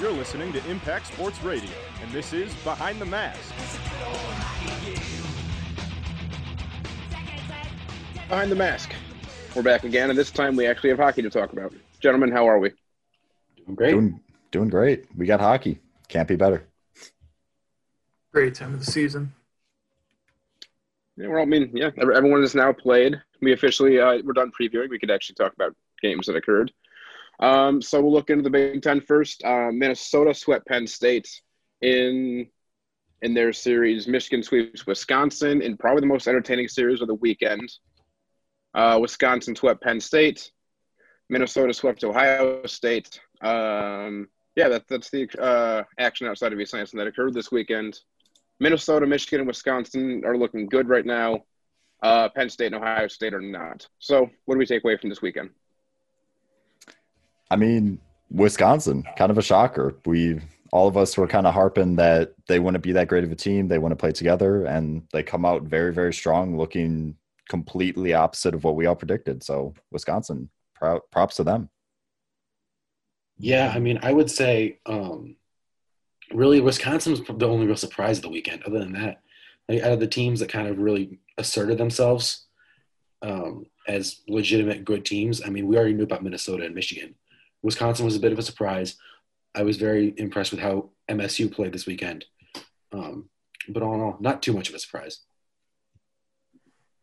You're listening to Impact Sports Radio, and this is Behind the Mask. Behind the Mask. We're back again, and this time we actually have hockey to talk about. Gentlemen, how are we? Doing great. Doing, doing great. We got hockey. Can't be better. Great time of the season. Yeah, we're all, I mean, yeah, everyone is now played. We officially, uh, we're done previewing. We could actually talk about games that occurred. Um, so we'll look into the Big Ten first. Uh, Minnesota swept Penn State in in their series. Michigan sweeps Wisconsin in probably the most entertaining series of the weekend. Uh, Wisconsin swept Penn State. Minnesota swept Ohio State. Um, yeah, that, that's the uh, action outside of East Lansing that occurred this weekend. Minnesota, Michigan, and Wisconsin are looking good right now. Uh, Penn State and Ohio State are not. So, what do we take away from this weekend? I mean, Wisconsin, kind of a shocker. We all of us were kind of harping that they wouldn't be that great of a team. They want to play together, and they come out very, very strong, looking completely opposite of what we all predicted. So, Wisconsin, props to them. Yeah, I mean, I would say um, really Wisconsin was the only real surprise of the weekend. Other than that, like, out of the teams that kind of really asserted themselves um, as legitimate good teams, I mean, we already knew about Minnesota and Michigan. Wisconsin was a bit of a surprise. I was very impressed with how MSU played this weekend. Um, but all in all, not too much of a surprise.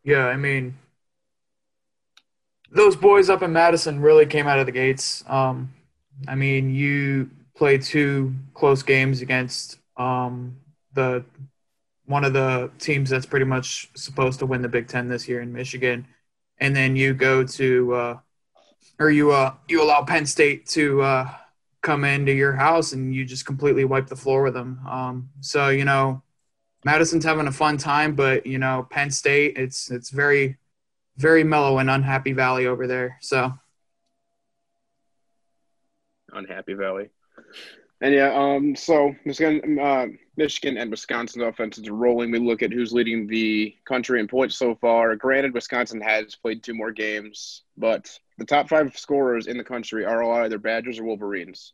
Yeah, I mean, those boys up in Madison really came out of the gates. Um, I mean, you play two close games against um, the one of the teams that's pretty much supposed to win the Big Ten this year in Michigan, and then you go to uh, or you uh, you allow Penn State to uh, come into your house and you just completely wipe the floor with them. Um, so you know, Madison's having a fun time, but you know, Penn State, it's it's very very mellow and unhappy valley over there. So unhappy valley. And yeah, um, so Michigan, uh, Michigan and Wisconsin's offenses are rolling. We look at who's leading the country in points so far. Granted, Wisconsin has played two more games, but the top five scorers in the country are all either Badgers or Wolverines.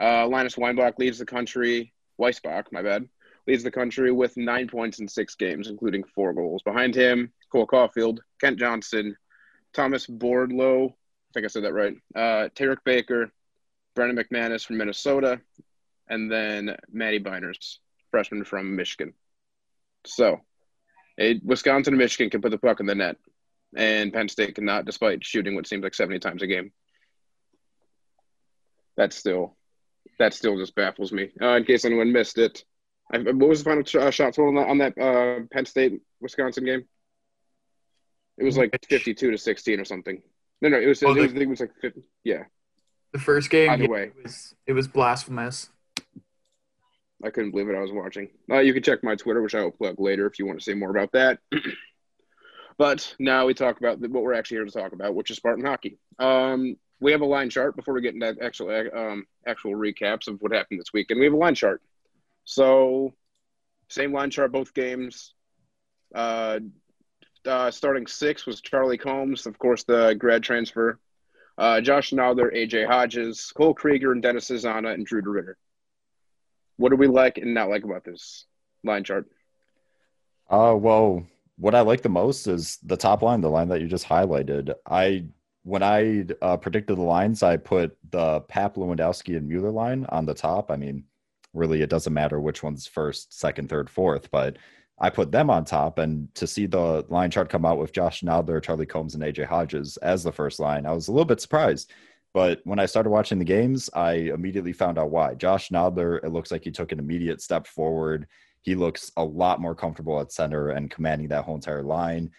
Uh, Linus Weinbach leads the country. Weissbach, my bad, leads the country with nine points in six games, including four goals. Behind him, Cole Caufield, Kent Johnson, Thomas Bordeleau, I think I said that right, uh, Tarek Baker, Brennan McManus from Minnesota, and then Matty Beniers, freshman from Michigan. So, Wisconsin and Michigan can put the puck in the net, and Penn State cannot, despite shooting what seems like 70 times a game. That still, that still just baffles me. Uh, in case anyone missed it, I, what was the final sh- uh, shot total on that, on that uh, Penn State Wisconsin game? It was like 52 to 16 or something. No, no, it was. Oh, it was it was like 50. Yeah. The first game, Either way. it was, it was blasphemous. I couldn't believe it. I was watching. Uh, you can check my Twitter, which I will plug later if you want to say more about that. but now we talk about what we're actually here to talk about, which is Spartan hockey. Um, we have a line chart before we get into actual um, actual recaps of what happened this week, and we have a line chart. So, same line chart both games. Uh, uh, starting six was Charlie Combs, of course, the grad transfer uh, Josh Nodler, AJ Hodges, Cole Krygier, and Dennis Cesana, and Drew DeRidder. What do we like and not like about this line chart? Uh, well, what I like the most is the top line, the line that you just highlighted. I when I uh, predicted the lines, I put the Pap Lewandowski and Mueller line on the top. I mean, really, it doesn't matter which one's first, second, third, fourth, but I put them on top, and to see the line chart come out with Josh Nodler, Charlie Combs, and AJ Hodges as the first line, I was a little bit surprised. But when I started watching the games, I immediately found out why. Josh Nodler, it looks like he took an immediate step forward. He looks a lot more comfortable at center and commanding that whole entire line.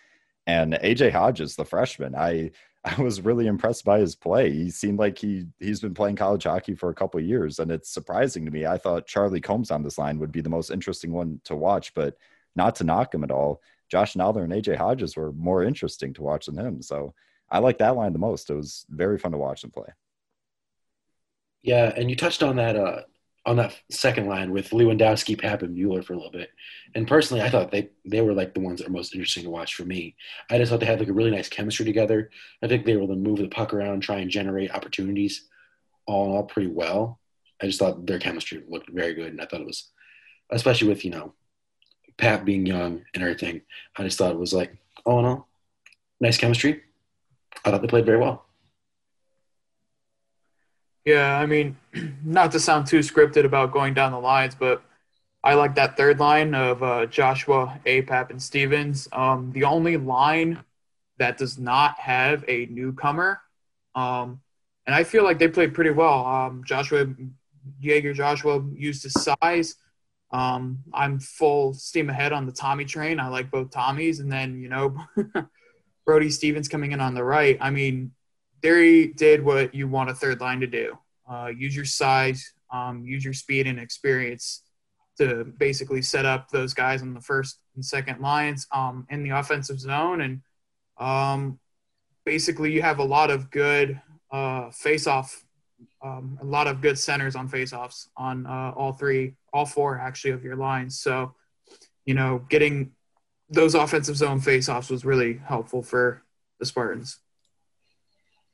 And AJ Hodges, the freshman, I I was really impressed by his play. He seemed like he he's been playing college hockey for a couple years, and it's surprising to me. I thought Charlie Combs on this line would be the most interesting one to watch, but not to knock him at all. Josh Nodler and AJ Hodges were more interesting to watch than him. So I like that line the most. It was very fun to watch them play. Yeah, and you touched on that uh, on that second line with Lewandowski, Pap, and Mueller for a little bit. And personally, I thought they they were like the ones that are most interesting to watch for me. I just thought they had like a really nice chemistry together. I think they were able to move the puck around, try and generate opportunities, all in all, pretty well. I just thought their chemistry looked very good, and I thought it was, especially with you know, Pat being young and everything. I just thought it was like, all in all, nice chemistry. I thought they played very well. Yeah, I mean, not to sound too scripted about going down the lines, but I like that third line of uh, Joshua, Apap, and Stevens. Um, the only line that does not have a newcomer, um, and I feel like they played pretty well. Um, Joshua, Jagger Joshua used his size. Um, I'm full steam ahead on the Tommy train. I like both Tommies, and then you know, Brody Stevens coming in on the right. I mean, they did what you want a third line to do. Uh, use your size, um, use your speed and experience to basically set up those guys on the first and second lines um, in the offensive zone. And um, basically, you have a lot of good uh, face-off, um, a lot of good centers on face-offs on uh, all three, all four actually of your lines. So, you know, getting those offensive zone face-offs was really helpful for the Spartans.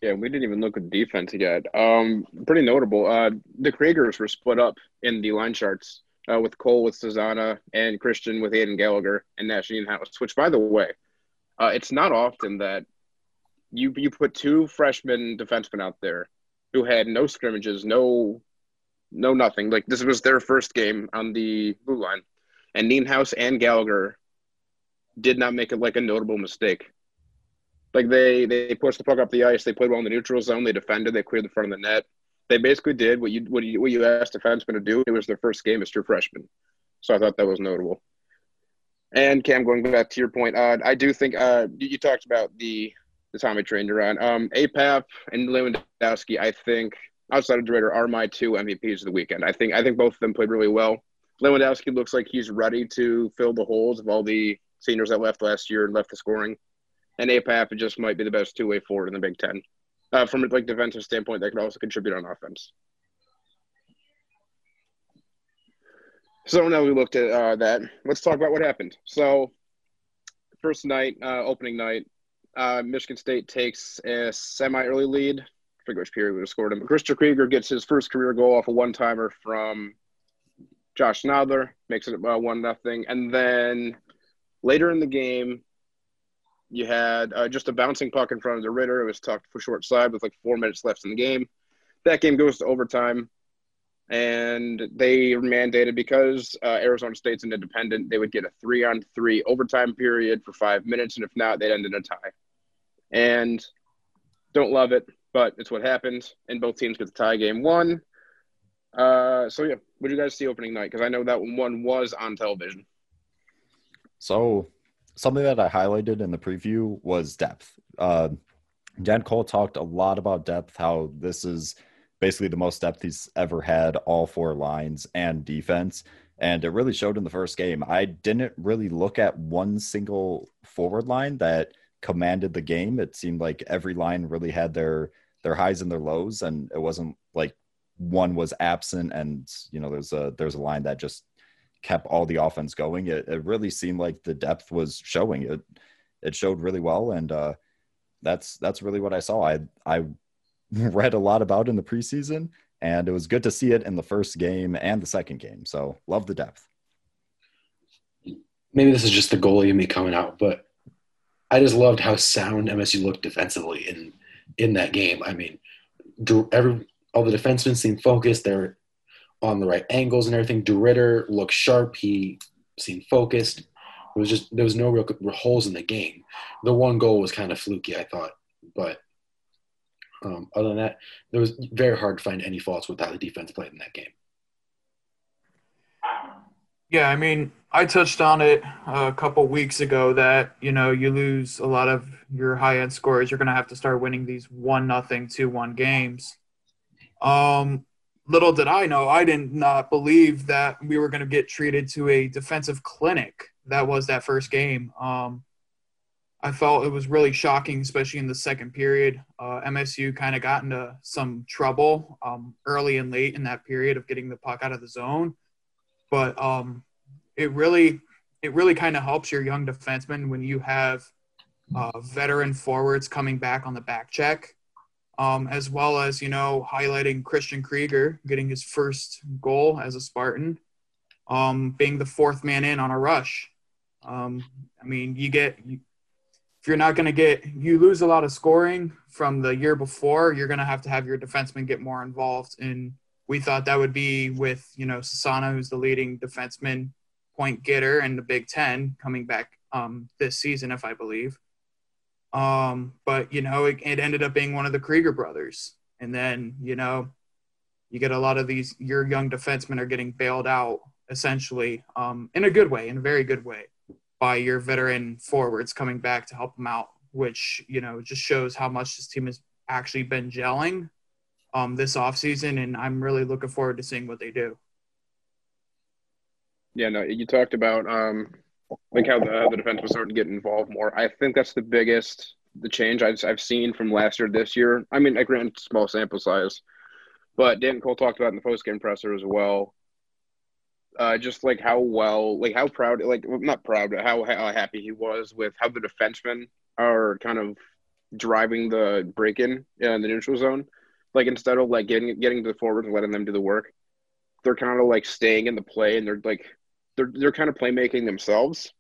Yeah, we didn't even look at defense yet. Um, pretty notable. Uh, the Krygiers were split up in the line charts uh, with Cole with Cesana and Christian with Aiden Gallagher and Nash House. Which, by the way, uh, it's not often that you you put two freshman defensemen out there who had no scrimmages, no no nothing. Like this was their first game on the blue line, and Nienhuis and Gallagher did not make it like a notable mistake. Like they they pushed the puck up the ice. They played well in the neutral zone. They defended. They cleared the front of the net. They basically did what you what you what you asked defensemen to do. It was their first game as true freshmen, so I thought that was notable. And Cam, going back to your point, uh, I do think uh, you, talked about the the time train trained around. Um, APAP and Lewandowski, I think outside of DeRidder are my two MVPs of the weekend. I think I think both of them played really well. Lewandowski looks like he's ready to fill the holes of all the seniors that left last year and left the scoring and APAP just might be the best two way forward in the Big Ten. Uh, from a like defensive standpoint, that could also contribute on offense. So now we looked at uh, that. Let's talk about what happened. So, first night, uh, opening night, uh, Michigan State takes a semi-early lead. I forget which period we scored him. Christian Krygier gets his first career goal off a one-timer from Josh Nodler, makes it uh, one nothing, and then later in the game, you had uh, just a bouncing puck in front of DeRidder. It was tucked for short side with like four minutes left in the game. That game goes to overtime, and they mandated because uh, Arizona State's an independent, they would get a three on three overtime period for five minutes, and if not, they'd end in a tie. And don't love it, but it's what happened, and both teams get the tie game one. Uh, so yeah, what did you guys see opening night? Because I know that one was on television. So something that I highlighted in the preview was depth. Uh, Dan Cole talked a lot about depth, how this is basically the most depth he's ever had, all four lines and defense. And it really showed in the first game. I didn't really look at one single forward line that commanded the game. It seemed like every line really had their their highs and their lows, and it wasn't like one was absent and you know there's a there's a line that just kept all the offense going. It, it really seemed like the depth was showing. It it showed really well, and uh, that's that's really what I saw. I I read a lot about in the preseason, and it was good to see it in the first game and the second game. So love the depth. Maybe this is just the goalie in me coming out, but I just loved how sound MSU looked defensively in in that game. I mean, every all the defensemen seemed focused. They're on the right angles and everything. DeRidder looked sharp. He seemed focused. It was just there was no real holes in the game. The one goal was kind of fluky, I thought, but um, other than that, it was very hard to find any faults with how the defense played in that game. Yeah, I mean, I touched on it a couple weeks ago that you know you lose a lot of your high end scores. You're going to have to start winning these one nothing, two one games. Um, little did I know, I did not believe that we were going to get treated to a defensive clinic. That was that first game. Um, I felt it was really shocking, especially in the second period. Uh, MSU kind of got into some trouble um, early and late in that period of getting the puck out of the zone, but um, it really, it really kind of helps your young defensemen when you have uh, veteran forwards coming back on the back check um, as well as you know highlighting Christian Krygier getting his first goal as a Spartan, um, being the fourth man in on a rush. Um, I mean, you get if you're not going to get you lose a lot of scoring from the year before, you're going to have to have your defensemen get more involved. And we thought that would be with you know Cesana, who's the leading defenseman point getter in the Big Ten, coming back um, this season, if I believe. Um, but you know, it, it ended up being one of the Krygier brothers, and then you know, you get a lot of these your young defensemen are getting bailed out essentially um, in a good way, in a very good way, by your veteran forwards coming back to help them out, which you know just shows how much this team has actually been gelling um, this offseason, and I'm really looking forward to seeing what they do. Yeah, no, you talked about um, like how the, the defense was starting to get involved more. I think that's the biggest the change I've, I've seen from last year to this year. I mean, I grant small sample size, but Dan Cole talked about in the post game presser as well. Uh, just like how well, like how proud, like not proud, but how, how happy he was with how the defensemen are kind of driving the break in in the neutral zone. Like instead of like getting getting to the forwards and letting them do the work, they're kind of like staying in the play and they're like they're they're kind of playmaking themselves.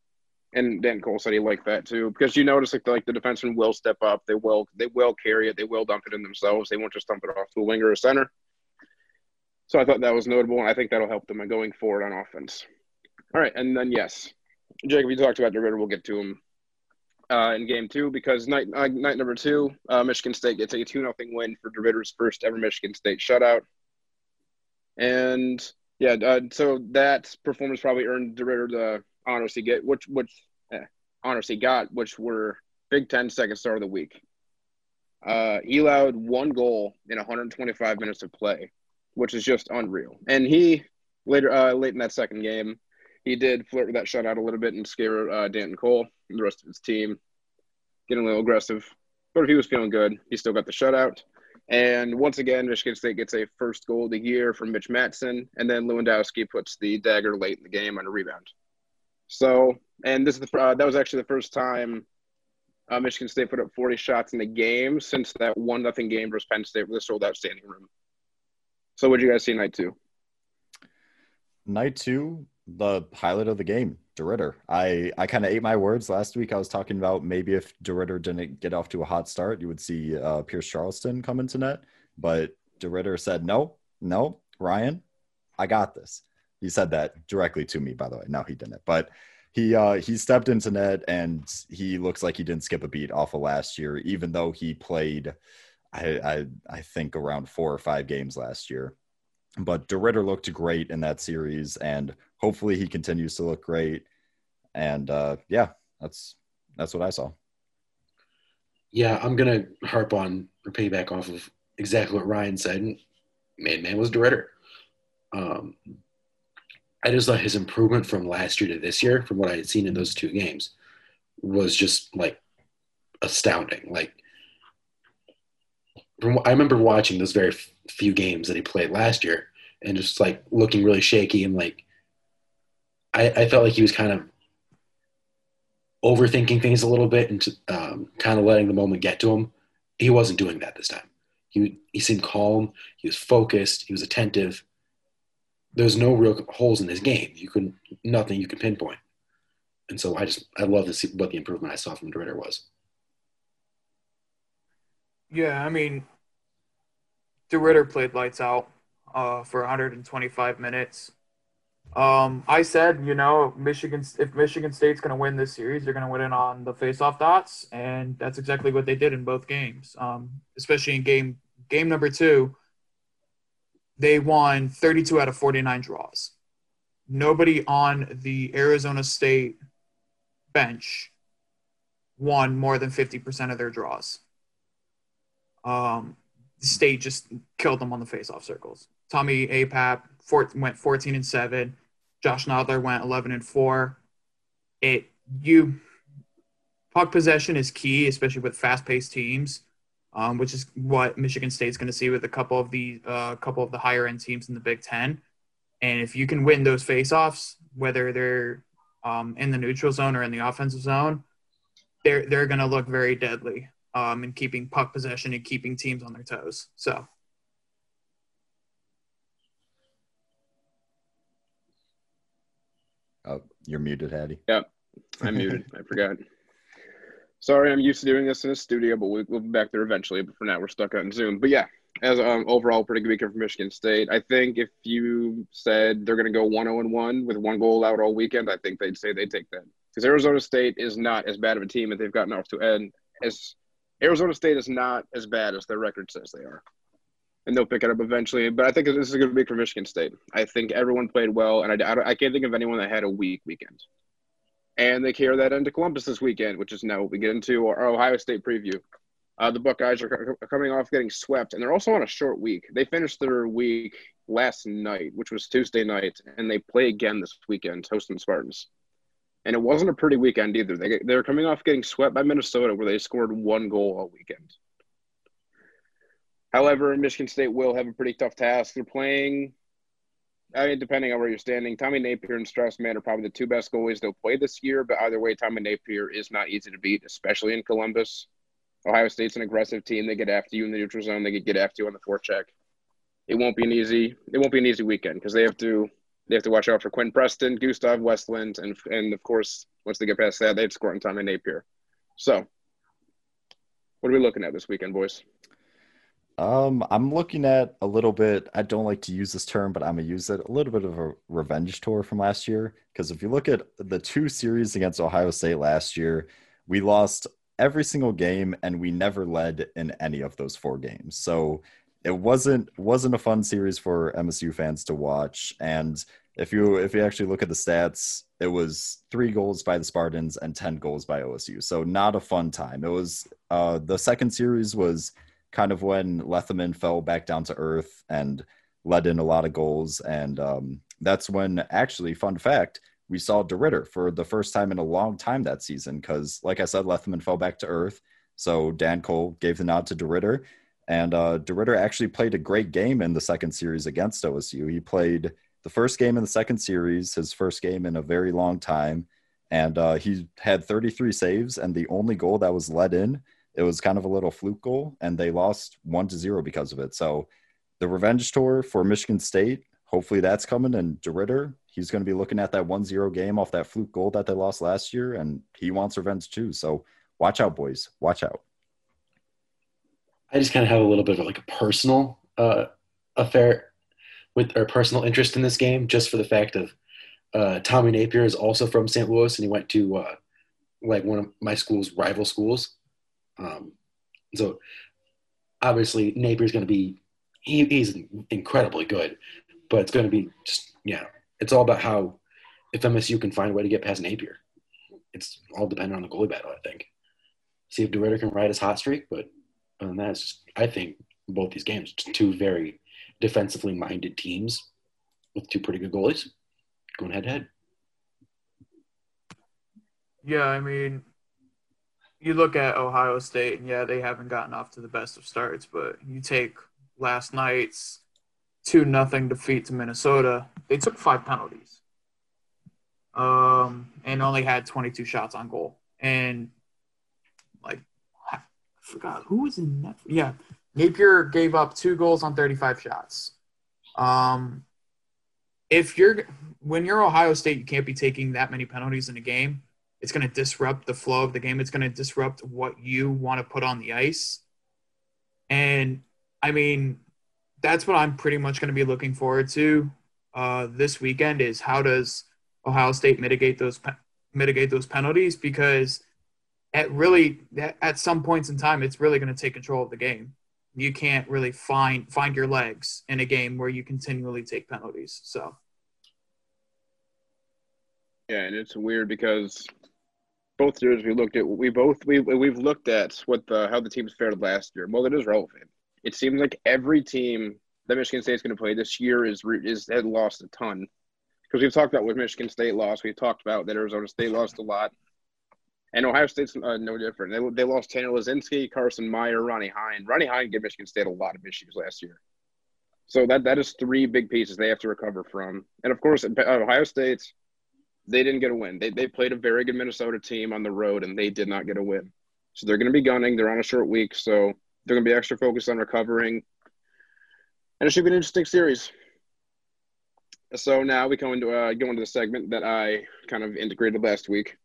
And Dan Cole said he liked that too because you notice like the, like the defenseman will step up, they will they will carry it, they will dump it in themselves. They won't just dump it off to a winger or center. So I thought that was notable, and I think that'll help them going forward on offense. All right, and then yes, Jacob, you talked about DeRidder. We'll get to him uh, in game two because night uh, night number two, uh, Michigan State gets a two nothing win for DeRidder's first ever Michigan State shutout, and yeah, uh, so that performance probably earned DeRidder the honors he get, which which eh, honors he got, which were Big Ten second star of the week. Uh, he allowed one goal in 125 minutes of play, which is just unreal. And he later, uh, late in that second game, he did flirt with that shutout a little bit and scare uh, Danton Cole and the rest of his team, getting a little aggressive. But if he was feeling good, he still got the shutout. And once again, Michigan State gets a first goal of the year from Mitch Mattson, and then Lewandowski puts the dagger late in the game on a rebound. So, and this is the uh, that was actually the first time uh, Michigan State put up 40 shots in the game since that one nothing game versus Penn State with a sold out standing room. So, what did you guys see night two? Night two, the pilot of the game, DeRidder. I, I kind of ate my words last week. I was talking about maybe if DeRidder didn't get off to a hot start, you would see uh, Pierce Charleson come into net. But DeRidder said, no, no, Ryan, I got this. He said that directly to me, by the way. No, he didn't. But he uh, he stepped into net and he looks like he didn't skip a beat off of last year, even though he played, I I, I think around four or five games last year. But DeRidder looked great in that series, and hopefully he continues to look great. And uh, yeah, that's that's what I saw. Yeah, I'm gonna harp on or piggyback off of exactly what Ryan said. Man, man was DeRidder. Um, I just thought his improvement from last year to this year, from what I had seen in those two games, was just like astounding. Like, I remember watching those very few games that he played last year, and just like looking really shaky and like I, I felt like he was kind of overthinking things a little bit and um, kind of letting the moment get to him. He wasn't doing that this time. He he seemed calm. He was focused. He was attentive. There's no real holes in his game. You couldn't nothing you could pinpoint. And so I just I love to see what the improvement I saw from DeRidder was. Yeah, I mean, DeRidder played lights out uh, for 125 minutes. Um, I said, you know, Michigan if Michigan State's going to win this series, they're going to win it on the faceoff dots, and that's exactly what they did in both games. Um, especially in game game number two, they won 32 out of 49 draws. Nobody on the Arizona State bench won more than 50% of their draws. Um, state just killed them on the faceoff circles. Tommy Apap went 14 and 7. Josh Nodler went 11 and 4. It you puck possession is key, especially with fast-paced teams, um, which is what Michigan State's going to see with a couple of the uh, couple of the higher end teams in the Big Ten. And if you can win those faceoffs, whether they're um, in the neutral zone or in the offensive zone, they're they're going to look very deadly. Um, and keeping puck possession and keeping teams on their toes. So. Oh, you're muted, Hattie. Yep, I'm muted. I forgot. Sorry, I'm used to doing this in a studio, but we, will be back there eventually. But for now, we're stuck on Zoom. But yeah, as um, overall, pretty good weekend for Michigan State. I think if you said they're going to go 1 0 1 with one goal out all weekend, I think they'd say they'd take that. Because Arizona State is not as bad of a team that they've gotten off to end. As Arizona State is not as bad as their record says they are. And they'll pick it up eventually. But I think this is a good week for Michigan State. I think everyone played well, and I, I, I can't think of anyone that had a weak weekend. And they carry that into Columbus this weekend, which is now what we get into our Ohio State preview. Uh, the Buckeyes are coming off getting swept, and they're also on a short week. They finished their week last night, which was Tuesday night, and they play again this weekend, hosting Spartans. And it wasn't a pretty weekend either. They they're coming off getting swept by Minnesota, where they scored one goal all weekend. However, Michigan State will have a pretty tough task. They're playing I mean, depending on where you're standing, Tommy Nappier and Strauss Mann are probably the two best goalies they'll play this year. But either way, Tommy Nappier is not easy to beat, especially in Columbus. Ohio State's an aggressive team. They get after you in the neutral zone. They get after you on the forecheck. It won't be an easy. It won't be an easy weekend because they have to. They have to watch out for Quinn Preston, Gustaf Westlund, and and of course, once they get past that, they have score on Tommy Nappier. So, what are we looking at this weekend, boys? Um, I'm looking at a little bit. I don't like to use this term, but I'm gonna use it. A little bit of a revenge tour from last year, because if you look at the two series against Ohio State last year, we lost every single game, and we never led in any of those four games. So it wasn't wasn't a fun series for MSU fans to watch. And if you if you actually look at the stats, it was three goals by the Spartans and ten goals by OSU. So not a fun time. It was uh, the second series was kind of when Lethemon fell back down to earth and led in a lot of goals. And um, that's when, actually, fun fact, we saw DeRidder for the first time in a long time that season. Because, like I said, Lethemon fell back to earth. So Dan Cole gave the nod to DeRidder. And uh, DeRidder actually played a great game in the second series against OSU. He played the first game in the second series, his first game in a very long time. And uh, he had 33 saves, and the only goal that was let in it was kind of a little fluke goal, and they lost one to zero because of it. So the revenge tour for Michigan State, hopefully that's coming. And DeRidder, he's going to be looking at that one zero game off that fluke goal that they lost last year, and he wants revenge too. So watch out, boys. Watch out. I just kind of have a little bit of like a personal uh, affair with or personal interest in this game, just for the fact of uh, Tommy Nappier is also from St. Louis, and he went to uh, like one of my school's rival schools. Um, so obviously Nappier's going to be he, he's incredibly good, but it's going to be just yeah, it's all about how if MSU can find a way to get past Nappier. It's all dependent on the goalie battle, I think. See if DeRidder can ride his hot streak, but other than that, just, I think both these games, two very defensively minded teams with two pretty good goalies going head to head. Yeah, I mean, you look at Ohio State, and yeah, they haven't gotten off to the best of starts, but you take last night's two nothing defeat to Minnesota, they took five penalties, um, and only had 22 shots on goal, and forgot who was in that. Yeah, Nappier gave up two goals on 35 shots. Um, if you're when you're Ohio State, you can't be taking that many penalties in a game it's going to disrupt the flow of the game. It's going to disrupt what you want to put on the ice. And I mean, that's what I'm pretty much going to be looking forward to uh, this weekend is how does Ohio State mitigate those mitigate those penalties because at really at some points in time it's really going to take control of the game. You can't really find find your legs in a game where you continually take penalties. So yeah, and it's weird because both years we looked at we both we we've looked at what the how the teams fared last year. Well, it is relevant. It seems like every team that Michigan State is going to play this year is is had lost a ton because we've talked about what Michigan State lost. We've talked about that Arizona State lost a lot, and Ohio State's uh, no different. They, they lost Tanner Laczynski, Carson Meyer, Ronnie Hein. Ronnie Hein gave Michigan State a lot of issues last year. So that that is three big pieces they have to recover from, and of course Ohio State's they didn't get a win. They, they played a very good Minnesota team on the road, and they did not get a win. So they're going to be gunning. They're on a short week, so they're going to be extra focused on recovering. And it should be an interesting series. So now we come into uh, go into the segment that I kind of integrated last week.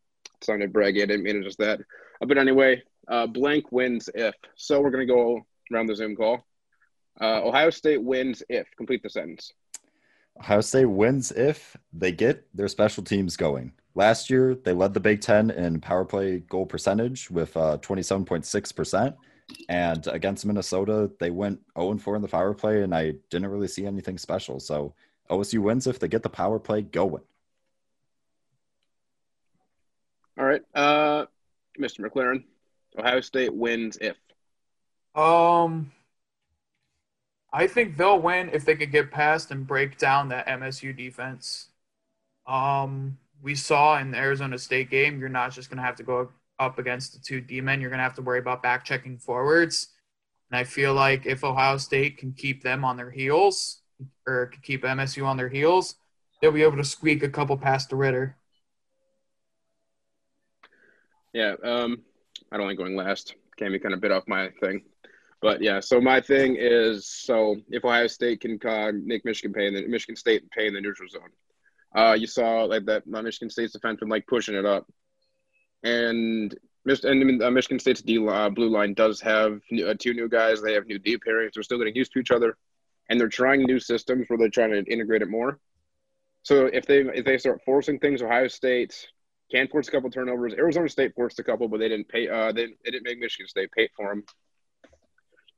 Sounded braggy. I didn't mean it just that. Uh, but anyway, uh, blank wins if. So we're going to go around the Zoom call. Uh, Ohio State wins if. Complete the sentence. Ohio State wins if they get their special teams going. Last year, they led the Big Ten in power play goal percentage with uh, 27.6%. And against Minnesota, they went 0 4 in the power play, and I didn't really see anything special. So OSU wins if they get the power play going. All right. Uh, Mr. McLaren, Ohio State wins if. Um, I think they'll win if they could get past and break down that MSU defense. Um, we saw in the Arizona State game, you're not just going to have to go up against the two D men. You're going to have to worry about back checking forwards. And I feel like if Ohio State can keep them on their heels or keep MSU on their heels, they'll be able to squeak a couple past the Ridder. Yeah, um, I don't like going last. Cammy kind of bit off my thing. But yeah, so my thing is so if Ohio State can uh, make Michigan pay in the Michigan State pay in the neutral zone, uh, you saw like that Michigan State's defense been like pushing it up, and and uh, Michigan State's D uh, blue line does have new, uh, two new guys. They have new D pairings. They're still getting used to each other, and they're trying new systems where they're trying to integrate it more. So if they if they start forcing things, Ohio State can force a couple turnovers. Arizona State forced a couple, but they didn't pay. Uh, they, they didn't make Michigan State pay for them.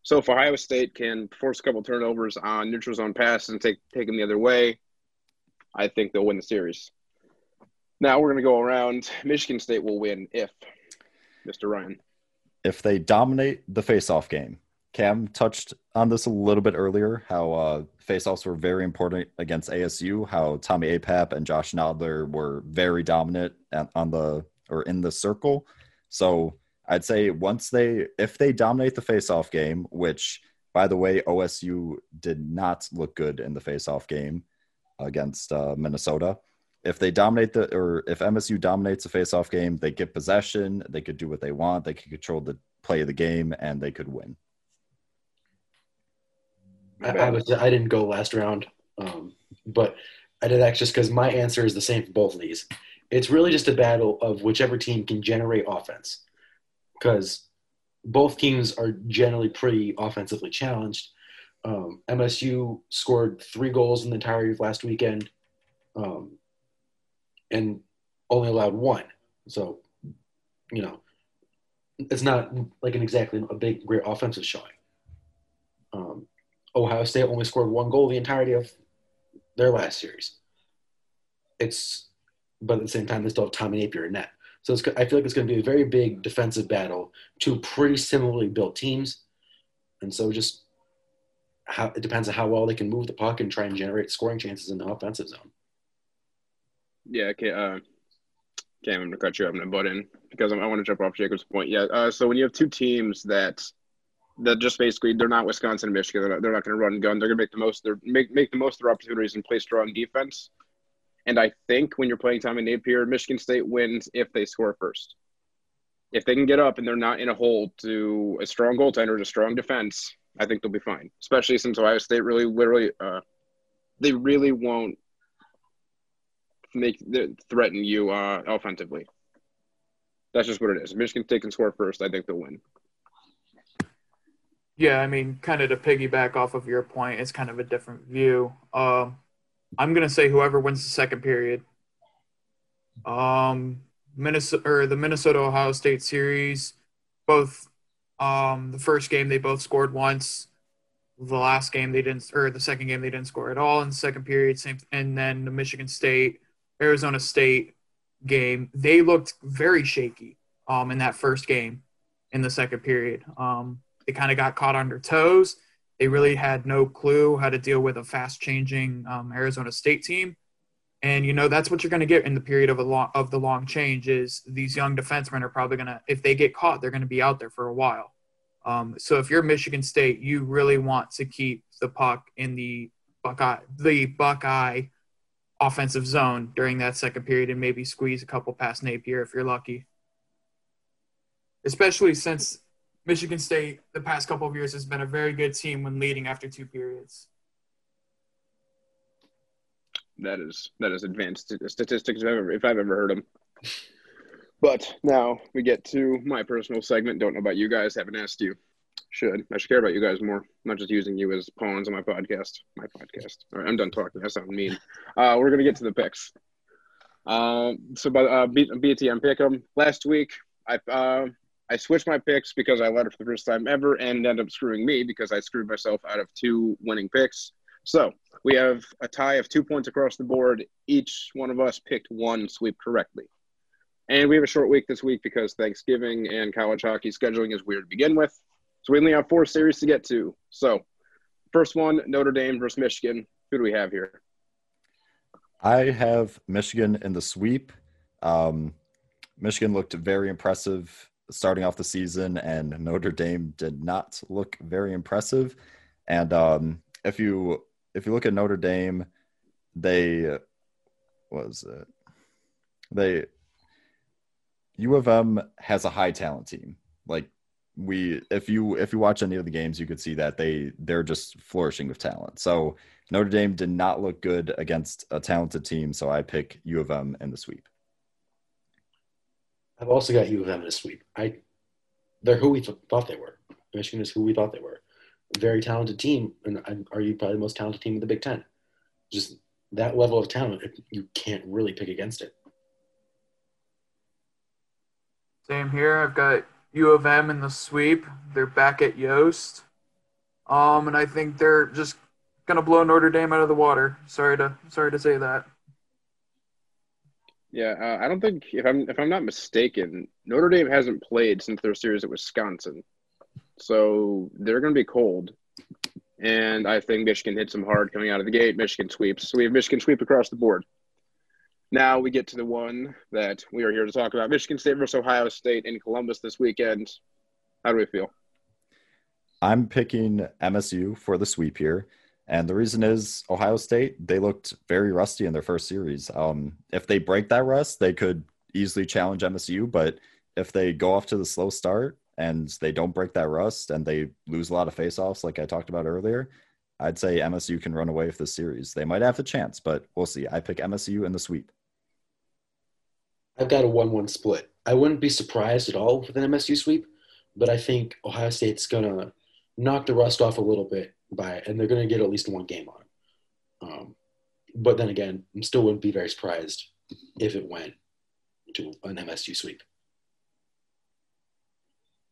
So if Ohio State can force a couple turnovers on neutral zone passes and take take them the other way, I think they'll win the series. Now we're going to go around. Michigan State will win if Mr. Ryan. If they dominate the face-off game, Cam touched on this a little bit earlier. How uh, face-offs were very important against ASU. How Tommy Apap and Josh Nodler were very dominant on the or in the circle. So I'd say once they, if they dominate the face-off game, which by the way, OSU did not look good in the face-off game against uh, Minnesota. If they dominate the, or if MSU dominates the face-off game, they get possession. They could do what they want. They could control the play of the game, and they could win. I, I, was, I didn't go last round, um, but I did that just because my answer is the same for both of these. It's really just a battle of whichever team can generate offense because both teams are generally pretty offensively challenged. Um, MSU scored three goals in the entirety of last weekend um, and only allowed one. So, you know, it's not like an exactly a big, great offensive showing. Um, Ohio State only scored one goal the entirety of their last series. It's, but at the same time, they still have Tommy Nappier in net. So I feel like it's going to be a very big defensive battle, two pretty similarly built teams, and so just how it depends on how well they can move the puck and try and generate scoring chances in the offensive zone. Yeah, okay. Uh, I'm going to cut you. I'm going to butt in because I want to jump off Jacob's point. Yeah. Uh, so when you have two teams that that just basically they're not Wisconsin and Michigan, they're not, they're not going to run gun. They're going to make the most. They're make make the most of their opportunities and play strong defense. And I think when you're playing Tommy Nappier, Michigan State wins if they score first. If they can get up and they're not in a hole to a strong goaltender and a strong defense, I think they'll be fine. Especially since Ohio State really, literally, uh, they really won't make threaten you uh, offensively. That's just what it is. Michigan State can score first. I think they'll win. Yeah, I mean, kind of to piggyback off of your point, it's kind of a different view. Um, I'm gonna say whoever wins the second period. Um, Minnesota or the Minnesota Ohio State series, both um, the first game they both scored once. The last game they didn't, or the second game they didn't score at all in the second period. Same, and then the Michigan State, Arizona State game, they looked very shaky um, in that first game in the second period. Um, they kind of got caught on their toes they really had no clue how to deal with a fast changing um, Arizona State team. And you know that's what you're going to get in the period of a long of the long change is these young defensemen are probably going to if they get caught they're going to be out there for a while. Um, so if you're Michigan State, you really want to keep the puck in the Buckeye the Buckeye offensive zone during that second period and maybe squeeze a couple past Nappier if you're lucky. especially since Michigan State the past couple of years has been a very good team when leading after two periods. That is that is advanced statistics if I've ever, if I've ever heard them. But now we get to my personal segment. Don't know about you guys. Haven't asked you. Should I should care about you guys more? I'm not just using you as pawns on my podcast. My podcast. All right, I'm done talking. That sounds mean. Uh, we're gonna get to the picks. Um, so, but uh, B- BTM last week. I uh, I switched my picks because I led it for the first time ever and ended up screwing me because I screwed myself out of two winning picks. So we have a tie of two points across the board. Each one of us picked one sweep correctly. And we have a short week this week because Thanksgiving and college hockey scheduling is weird to begin with. So we only have four series to get to. So, first one Notre Dame versus Michigan. Who do we have here? I have Michigan in the sweep. Um, Michigan looked very impressive starting off the season, and Notre Dame did not look very impressive. And um, if you if you look at Notre Dame, they was it they U of M has a high talent team. Like we if you if you watch any of the games you could see that they they're just flourishing with talent so notre dame did not look good against a talented team so i pick u of m in the sweep i've also got u of m in the sweep i they're who we th- thought they were michigan is who we thought they were a very talented team and are you probably the most talented team in the big ten just that level of talent you can't really pick against it same here i've got U of M in the sweep. They're back at Yost. Um, and I think they're just gonna blow Notre Dame out of the water. Sorry to sorry to say that. Yeah, uh, I don't think if I'm if I'm not mistaken, Notre Dame hasn't played since their series at Wisconsin, so they're going to be cold. And I think Michigan hits them hard coming out of the gate. Michigan sweeps. So we have Michigan sweep across the board. Now we get to the one that we are here to talk about Michigan State versus Ohio State in Columbus this weekend. How do we feel? I'm picking MSU for the sweep here. And the reason is Ohio State, they looked very rusty in their first series. Um, if they break that rust, they could easily challenge MSU. But if they go off to the slow start and they don't break that rust and they lose a lot of faceoffs, like I talked about earlier, I'd say MSU can run away with this series. They might have the chance, but we'll see. I pick MSU in the sweep. I've got a 1 1 split. I wouldn't be surprised at all with an MSU sweep, but I think Ohio State's going to knock the rust off a little bit by, and they're going to get at least one game on. Um, but then again, I still wouldn't be very surprised if it went to an MSU sweep.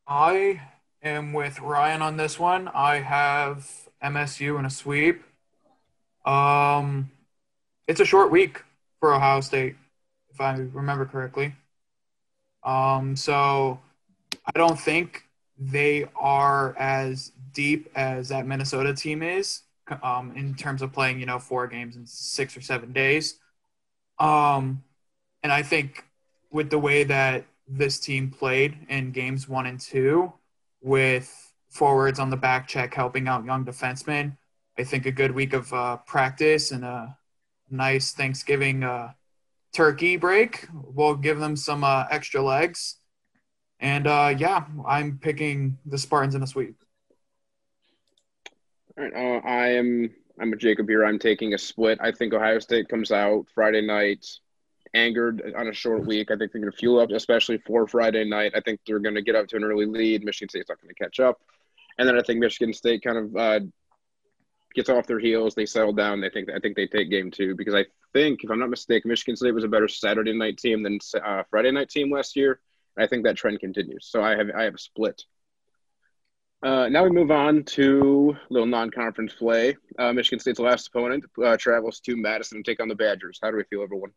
I am with Ryan on this one. I have MSU in a sweep. Um, it's a short week for Ohio State if I remember correctly. Um, so I don't think they are as deep as that Minnesota team is um, in terms of playing, you know, four games in six or seven days. Um, and I think with the way that this team played in games one and two, with forwards on the back check helping out young defensemen, I think a good week of uh, practice and a nice Thanksgiving uh, turkey break. We'll give them some uh, extra legs. And uh, yeah, I'm picking the Spartans in a sweep. Right, uh, I am. I'm a Jacob here. I'm taking a split. I think Ohio State comes out Friday night, angered on a short week. I think they're going to fuel up, especially for Friday night. I think they're going to get up to an early lead. Michigan State's not going to catch up, and then I think Michigan State kind of uh, gets off their heels. They settle down. They think I think they take game two because I think, if I'm not mistaken, Michigan State was a better Saturday night team than uh, Friday night team last year. I think that trend continues. So I have I have a split. Uh, now we move on to a little non-conference play. Uh, Michigan State's last opponent uh, travels to Madison to take on the Badgers. How do we feel, everyone?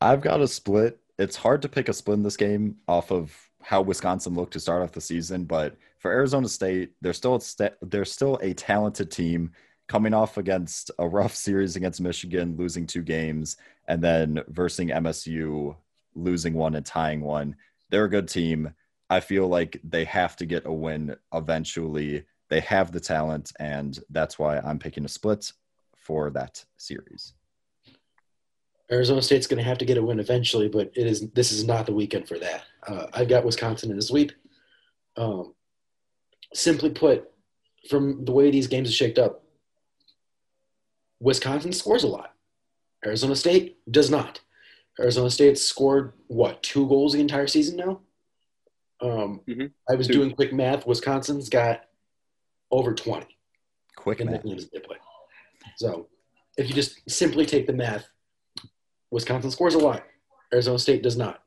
I've got a split. It's hard to pick a split in this game off of how Wisconsin looked to start off the season, but for Arizona State, they're still they're still a talented team coming off against a rough series against Michigan, losing two games, and then versing MSU, losing one and tying one. They're a good team. I feel like they have to get a win eventually. They have the talent, and that's why I'm picking a split for that series. Arizona State's going to have to get a win eventually, but it is this is not the weekend for that. Uh, I've got Wisconsin in a sweep. Um, simply put, from the way these games are shaped up, Wisconsin scores a lot. Arizona State does not. Arizona State scored what two goals the entire season now. Um, Mhm. I was Two. doing quick math. Wisconsin's got over twenty Quick in the math. games they play. So if you just simply take the math, Wisconsin scores a lot. Arizona State does not.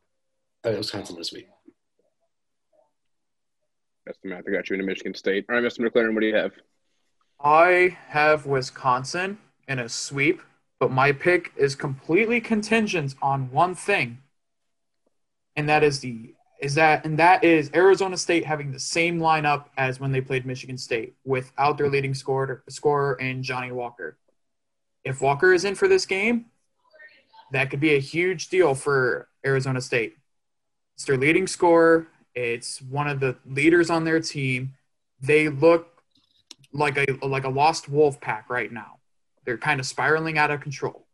Uh, Wisconsin this week. That's the math. I got you into Michigan State. All right, Mr. McLaren, what do you have? I have Wisconsin in a sweep, but my pick is completely contingent on one thing, and that is the is that and that is Arizona State having the same lineup as when they played Michigan State without their leading scorer scorer and Johnny Walker. If Walker is in for this game, that could be a huge deal for Arizona State. It's their leading scorer. It's one of the leaders on their team. They look like a like a lost wolf pack right now. They're kind of spiraling out of control.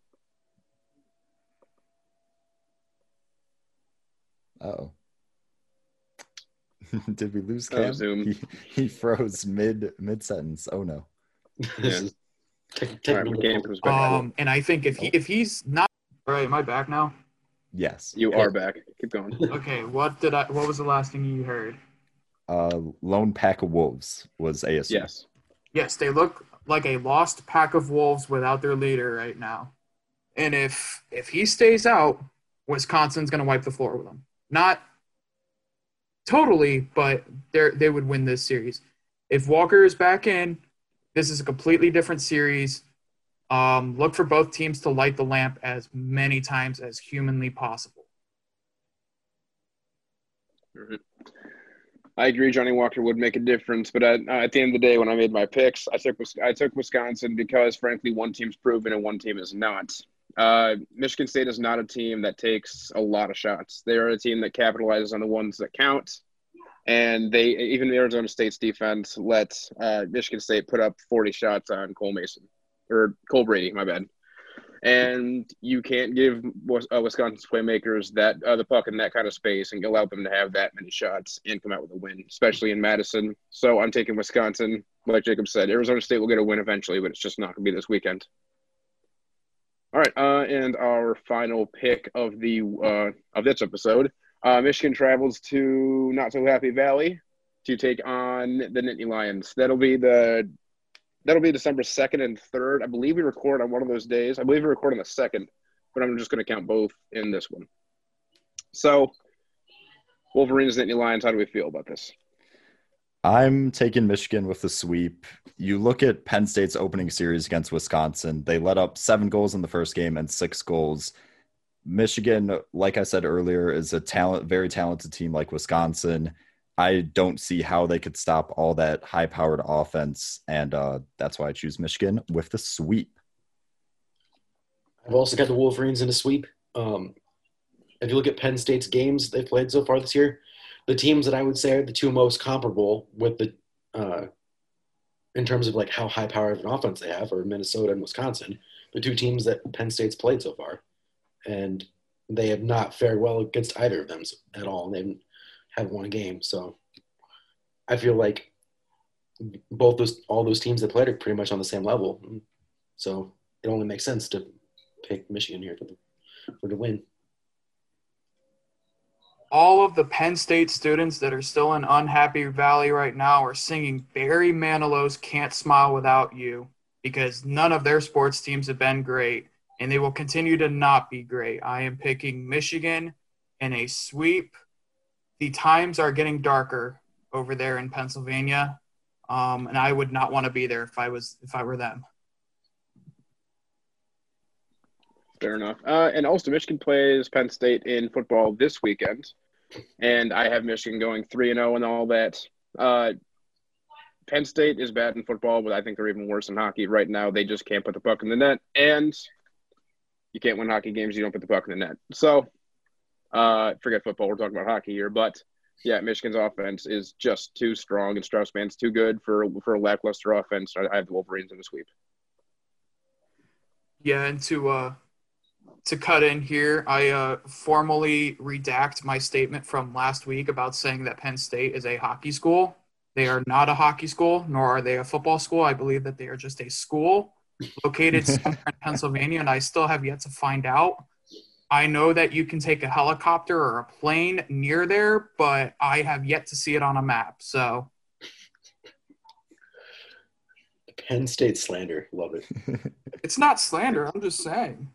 Oh. Did we lose Oh, Cam? Zoom. He, he froze mid mid sentence. Oh no. Yeah. is tech- All right, technical when Cam comes back. Um, and I think if he if he's not all right, am I back now? Yes. you are back. Keep going. Okay, what did I? What was the last thing you heard? Uh, Lone Pack of Wolves was ASU. Yes. Yes, they look like a lost pack of wolves without their leader right now. And if if he stays out, Wisconsin's going to wipe the floor with them. Not totally, but they they would win this series. If Walker is back in, this is a completely different series. Um, look for both teams to light the lamp as many times as humanly possible. I agree. Johnny Walker would make a difference, but at, uh, at the end of the day, when I made my picks, I took I took Wisconsin because, frankly, one team's proven and one team is not. Uh, Michigan State is not a team that takes a lot of shots. They are a team that capitalizes on the ones that count, and they even Arizona State's defense let uh, Michigan State put up 40 shots on Cole Mason or Cole Brady. My bad. And you can't give uh, Wisconsin's playmakers that uh, the puck in that kind of space and allow them to have that many shots and come out with a win, especially in Madison. So I'm taking Wisconsin. Like Jacob said, Arizona State will get a win eventually, but it's just not going to be this weekend. All right, uh, and our final pick of the uh, of this episode, uh, Michigan travels to not so happy Valley to take on the Nittany Lions. That'll be the that'll be December second and third. I believe we record on one of those days. I believe we record on the second, but I'm just going to count both in this one. So, Wolverines, Nittany Lions. How do we feel about this? I'm taking Michigan with the sweep. You look at Penn State's opening series against Wisconsin, they let up seven goals in the first game and six goals. Michigan, like I said earlier, is a talent, very talented team like Wisconsin. I don't see how they could stop all that high powered offense. And uh, that's why I choose Michigan with the sweep. I've also got the Wolverines in a sweep. Um, if you look at Penn State's games they've played so far this year, the teams that I would say are the two most comparable with the, uh, in terms of like how high powered of an offense they have, are Minnesota and Wisconsin, the two teams that Penn State's played so far, and they have not fared well against either of them at all. They haven't won a game, so I feel like both those all those teams that played are pretty much on the same level. So it only makes sense to pick Michigan here for the for the win. All of the Penn State students that are still in Unhappy Valley right now are singing Barry Manilow's Can't Smile Without You because none of their sports teams have been great and they will continue to not be great. I am picking Michigan in a sweep. The times are getting darker over there in Pennsylvania. Um, and I would not want to be there if I was if I were them. Fair enough. Uh, and also, Michigan plays Penn State in football this weekend, and I have Michigan going three and zero and all that. Uh, Penn State is bad in football, but I think they're even worse in hockey right now. They just can't put the puck in the net, and you can't win hockey games. You don't put the puck in the net. So, uh, forget football. We're talking about hockey here, but yeah, Michigan's offense is just too strong, and Strauss Mann's too good for for a lackluster offense. I have the Wolverines in the sweep. Yeah, and to uh, to cut in here, I uh, formally redact my statement from last week about saying that Penn State is a hockey school. They are not a hockey school, nor are they a football school. I believe that they are just a school located somewhere in Pennsylvania, and I still have yet to find out. I know that you can take a helicopter or a plane near there, but I have yet to see it on a map. So Penn State slander. Love it. it's not slander. I'm just saying.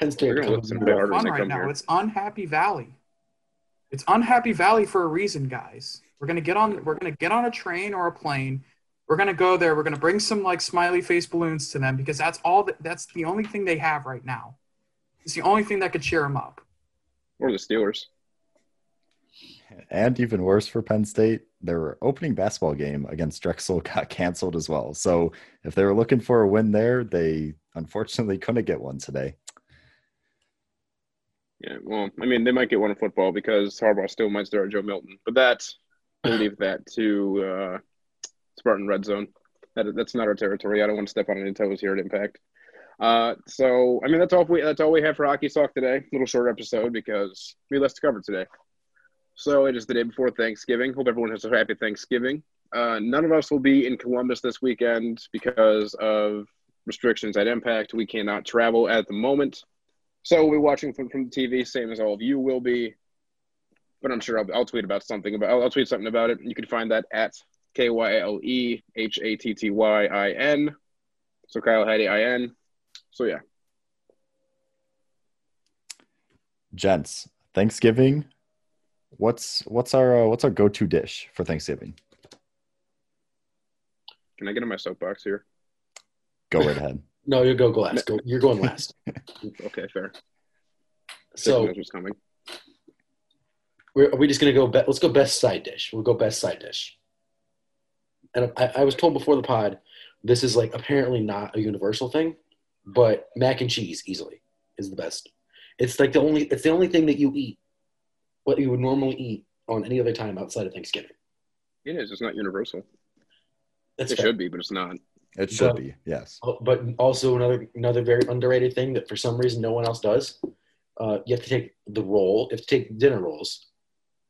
Penn State. We're gonna comes listen in to the- Harder Fun right now. here. It's Unhappy Valley. It's Unhappy Valley for a reason, guys. We're gonna get on. We're gonna get on a train or a plane. We're gonna go there. We're gonna bring some like smiley face balloons to them because that's all. That, that's the only thing they have right now. It's the only thing that could cheer them up. Or the Steelers. And even worse for Penn State, their opening basketball game against Drexel got canceled as well. So if they were looking for a win there, they unfortunately couldn't get one today. Yeah, well, I mean, they might get one in football because Harbaugh still might start Joe Milton, but that's we'll leave that to uh, Spartan Red Zone. That, that's not our territory. I don't want to step on any toes here at Impact. Uh, so, I mean, that's all we that's all we have for hockey talk today. A Little short episode because we less to cover today. So it is the day before Thanksgiving. Hope everyone has a happy Thanksgiving. Uh, none of us will be in Columbus this weekend because of restrictions at Impact. We cannot travel at the moment. So we'll be watching from, from the TV, same as all of you will be. But I'm sure I'll, I'll tweet about something about. I'll, I'll tweet something about it. You can find that at K Y L E H A T T Y I N. So Kyle Hattie I N. So yeah, Gents, Thanksgiving. What's what's our uh, what's our go-to dish for Thanksgiving? can I get in my soapbox here? Go right ahead. No, you go last. Go, you're going last. Okay, fair. So coming. we're, are we just gonna go? Be, let's go best side dish. We'll go best side dish. And I, I was told before the pod, this is like apparently not a universal thing, but mac and cheese easily is the best. It's like the only. It's the only thing that you eat, what you would normally eat on any other time outside of Thanksgiving. It is. It's not universal. That's It fair. should be, but it's not. It should But- be yes. Oh, But also another another very underrated thing that for some reason no one else does. Uh, you have to take the roll, you have to take dinner rolls,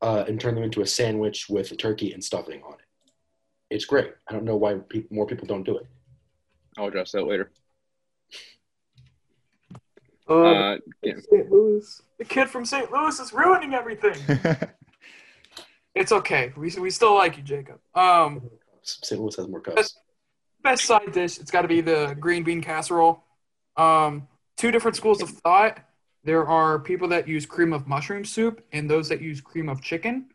uh, and turn them into a sandwich with turkey and stuffing on it. It's great. I don't know why pe- more people don't do it. I'll address that later. Uh, Uh, yeah. St. Louis. The kid from St. Louis is ruining everything. it's okay. We, we still like you, Jacob. Um, St. Louis has more cups. Best side dish, it's got to be the green bean casserole. Um, two different schools of thought. There are people that use cream of mushroom soup and those that use cream of chicken.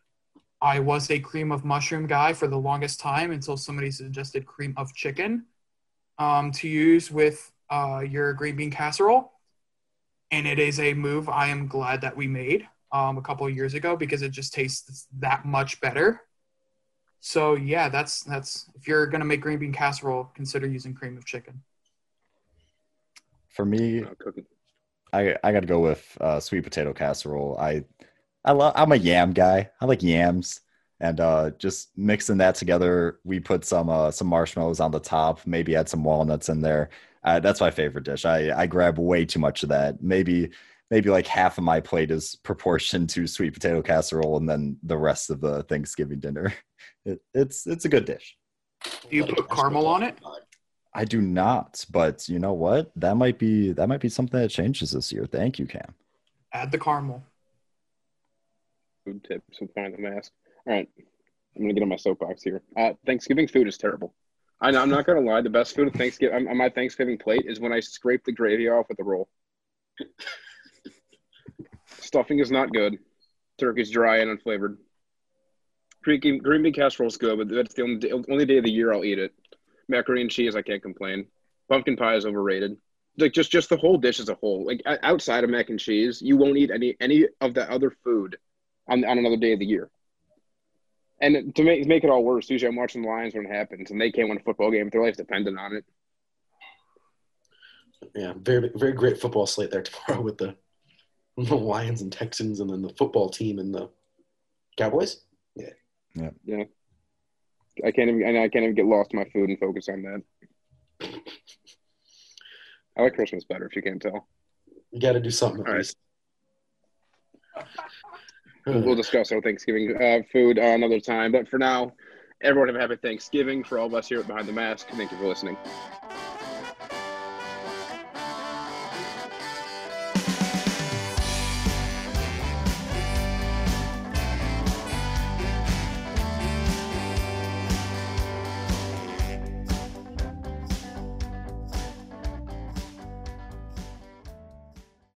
I was a cream of mushroom guy for the longest time until somebody suggested cream of chicken um, to use with uh, your green bean casserole. And it is a move I am glad that we made um, a couple of years ago because it just tastes that much better. So yeah, that's that's if you're gonna make green bean casserole, consider using cream of chicken. For me, I I gotta go with uh, sweet potato casserole. I I love. I'm a yam guy. I like yams, and uh, just mixing that together. We put some uh, some marshmallows on the top. Maybe add some walnuts in there. Uh, that's my favorite dish. I I grab way too much of that. Maybe maybe like half of my plate is proportioned to sweet potato casserole, and then the rest of the Thanksgiving dinner. It, it's it's a good dish. Do you put caramel on it? I do not, but you know what? That might be that might be something that changes this year. Thank you, Cam. Add the caramel. Food tips and find the mask. All right, I'm gonna get on my soapbox here. Uh, Thanksgiving food is terrible. I know, I'm not gonna lie. The best food at Thanksgiving on my Thanksgiving plate is when I scrape the gravy off with a roll. Stuffing is not good. Turkey's dry and unflavored. Green, green bean casserole is good, but that's the only day, only day of the year I'll eat it. Macaroni and cheese, I can't complain. Pumpkin pie is overrated. Like just just the whole dish as a whole. Like outside of mac and cheese, you won't eat any any of that other food on on another day of the year. And to make make it all worse, usually I'm watching the Lions when it happens, and they can't win a football game. Their life's dependent on it. Yeah, very very great football slate there tomorrow with the, the Lions and Texans, and then the football team and the Cowboys. Yeah, I can't even I can't even get lost in my food and focus on that. I like Christmas better if you can't tell. You got to do something at All right. We'll discuss our Thanksgiving uh, food uh, another time. But for now, everyone have a happy Thanksgiving for all of us here at Behind the Mask. Thank you for listening.